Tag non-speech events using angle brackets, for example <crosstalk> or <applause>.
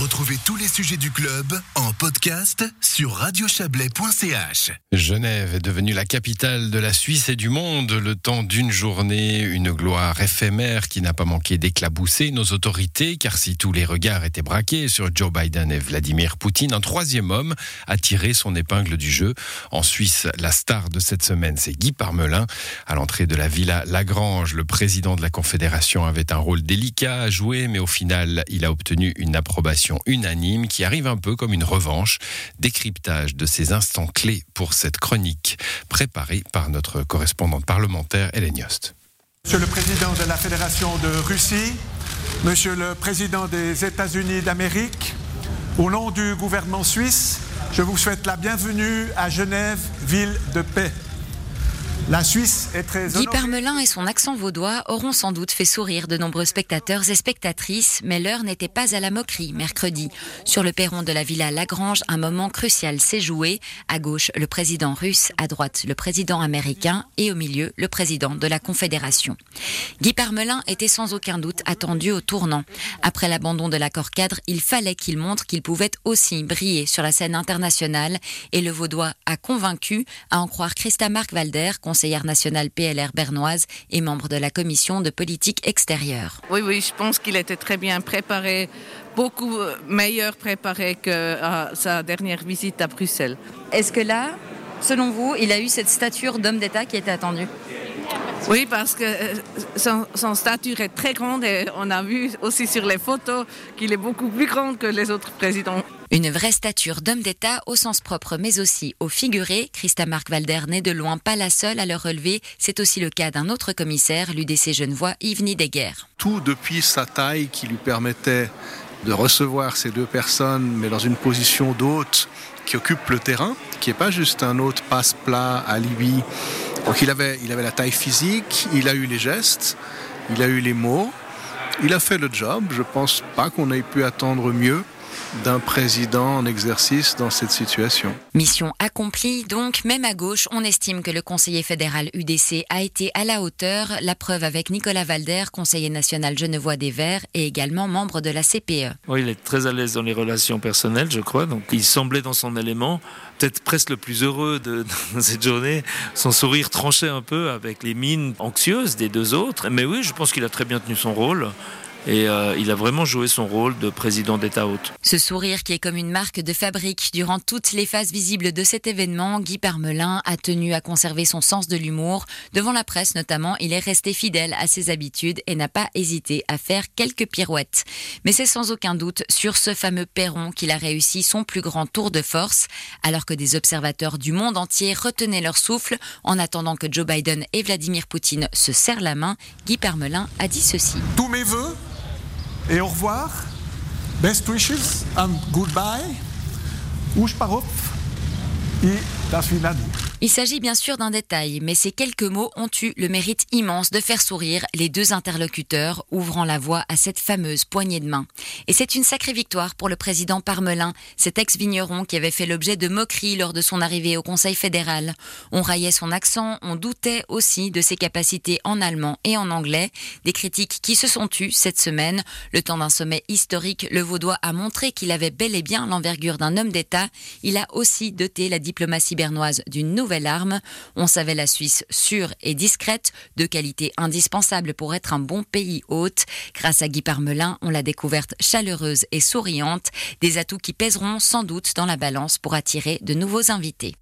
Retrouvez tous les sujets du club en podcast sur radiochablais.ch. Genève est devenue la capitale de la Suisse et du monde le temps d'une journée, une gloire éphémère qui n'a pas manqué d'éclabousser nos autorités, car si tous les regards étaient braqués sur Joe Biden et Vladimir Poutine, un troisième homme a tiré son épingle du jeu. En Suisse, la star de cette semaine, c'est Guy Parmelin. À l'entrée de la Villa Lagrange, le président de la Confédération avait un rôle délicat à jouer, mais au final, il a obtenu une approbation unanime qui arrive un peu comme une revanche. Décryptage de ces instants clés pour cette chronique préparée par notre correspondante parlementaire Hélène Yost. Monsieur le Président de la Fédération de Russie, Monsieur le Président des États-Unis d'Amérique, au nom du gouvernement suisse, je vous souhaite la bienvenue à Genève, ville de paix. La Suisse est très Guy Parmelin et son accent vaudois auront sans doute fait sourire de nombreux spectateurs et spectatrices, mais l'heure n'était pas à la moquerie mercredi. Sur le perron de la Villa Lagrange, un moment crucial s'est joué. À gauche, le président russe, à droite, le président américain et au milieu, le président de la Confédération. Guy Parmelin était sans aucun doute attendu au tournant. Après l'abandon de l'accord cadre, il fallait qu'il montre qu'il pouvait aussi briller sur la scène internationale et le vaudois a convaincu, à en croire Christa Marc Valder, conseillère nationale PLR bernoise et membre de la commission de politique extérieure. Oui, oui, je pense qu'il était très bien préparé, beaucoup meilleur préparé que sa dernière visite à Bruxelles. Est-ce que là, selon vous, il a eu cette stature d'homme d'État qui était attendue? Oui, parce que euh, son, son, stature est très grande et on a vu aussi sur les photos qu'il est beaucoup plus grand que les autres présidents. Une vraie stature d'homme d'État au sens propre mais aussi au figuré. Christa Marc Valder n'est de loin pas la seule à le relever. C'est aussi le cas d'un autre commissaire, l'UDC Genevois, Yves Nideguer. Tout depuis sa taille qui lui permettait de recevoir ces deux personnes, mais dans une position d'hôte qui occupe le terrain, qui n'est pas juste un hôte passe-plat à Libye. Donc il avait, il avait la taille physique, il a eu les gestes, il a eu les mots, il a fait le job. Je pense pas qu'on ait pu attendre mieux d'un président en exercice dans cette situation. Mission accomplie, donc même à gauche, on estime que le conseiller fédéral UDC a été à la hauteur. La preuve avec Nicolas Valder, conseiller national genevois des Verts et également membre de la CPE. Oui, il est très à l'aise dans les relations personnelles, je crois. Donc il semblait dans son élément, peut-être presque le plus heureux de, <laughs> de cette journée. Son sourire tranchait un peu avec les mines anxieuses des deux autres. Mais oui, je pense qu'il a très bien tenu son rôle et euh, il a vraiment joué son rôle de président d'État hôte. Ce sourire qui est comme une marque de fabrique durant toutes les phases visibles de cet événement, Guy Parmelin a tenu à conserver son sens de l'humour. Devant la presse notamment, il est resté fidèle à ses habitudes et n'a pas hésité à faire quelques pirouettes. Mais c'est sans aucun doute sur ce fameux perron qu'il a réussi son plus grand tour de force, alors que des observateurs du monde entier retenaient leur souffle en attendant que Joe Biden et Vladimir Poutine se serrent la main. Guy Parmelin a dit ceci. Tous mes voeux et au revoir. Best wishes and goodbye. Ushparov et das il s'agit bien sûr d'un détail, mais ces quelques mots ont eu le mérite immense de faire sourire les deux interlocuteurs, ouvrant la voie à cette fameuse poignée de main. Et c'est une sacrée victoire pour le président Parmelin, cet ex-vigneron qui avait fait l'objet de moqueries lors de son arrivée au Conseil fédéral. On raillait son accent, on doutait aussi de ses capacités en allemand et en anglais, des critiques qui se sont tues cette semaine. Le temps d'un sommet historique, le Vaudois a montré qu'il avait bel et bien l'envergure d'un homme d'État. Il a aussi doté la diplomatie bernoise d'une nouvelle nouvelle arme. On savait la Suisse sûre et discrète, de qualité indispensable pour être un bon pays hôte. Grâce à Guy Parmelin, on l'a découverte chaleureuse et souriante, des atouts qui pèseront sans doute dans la balance pour attirer de nouveaux invités.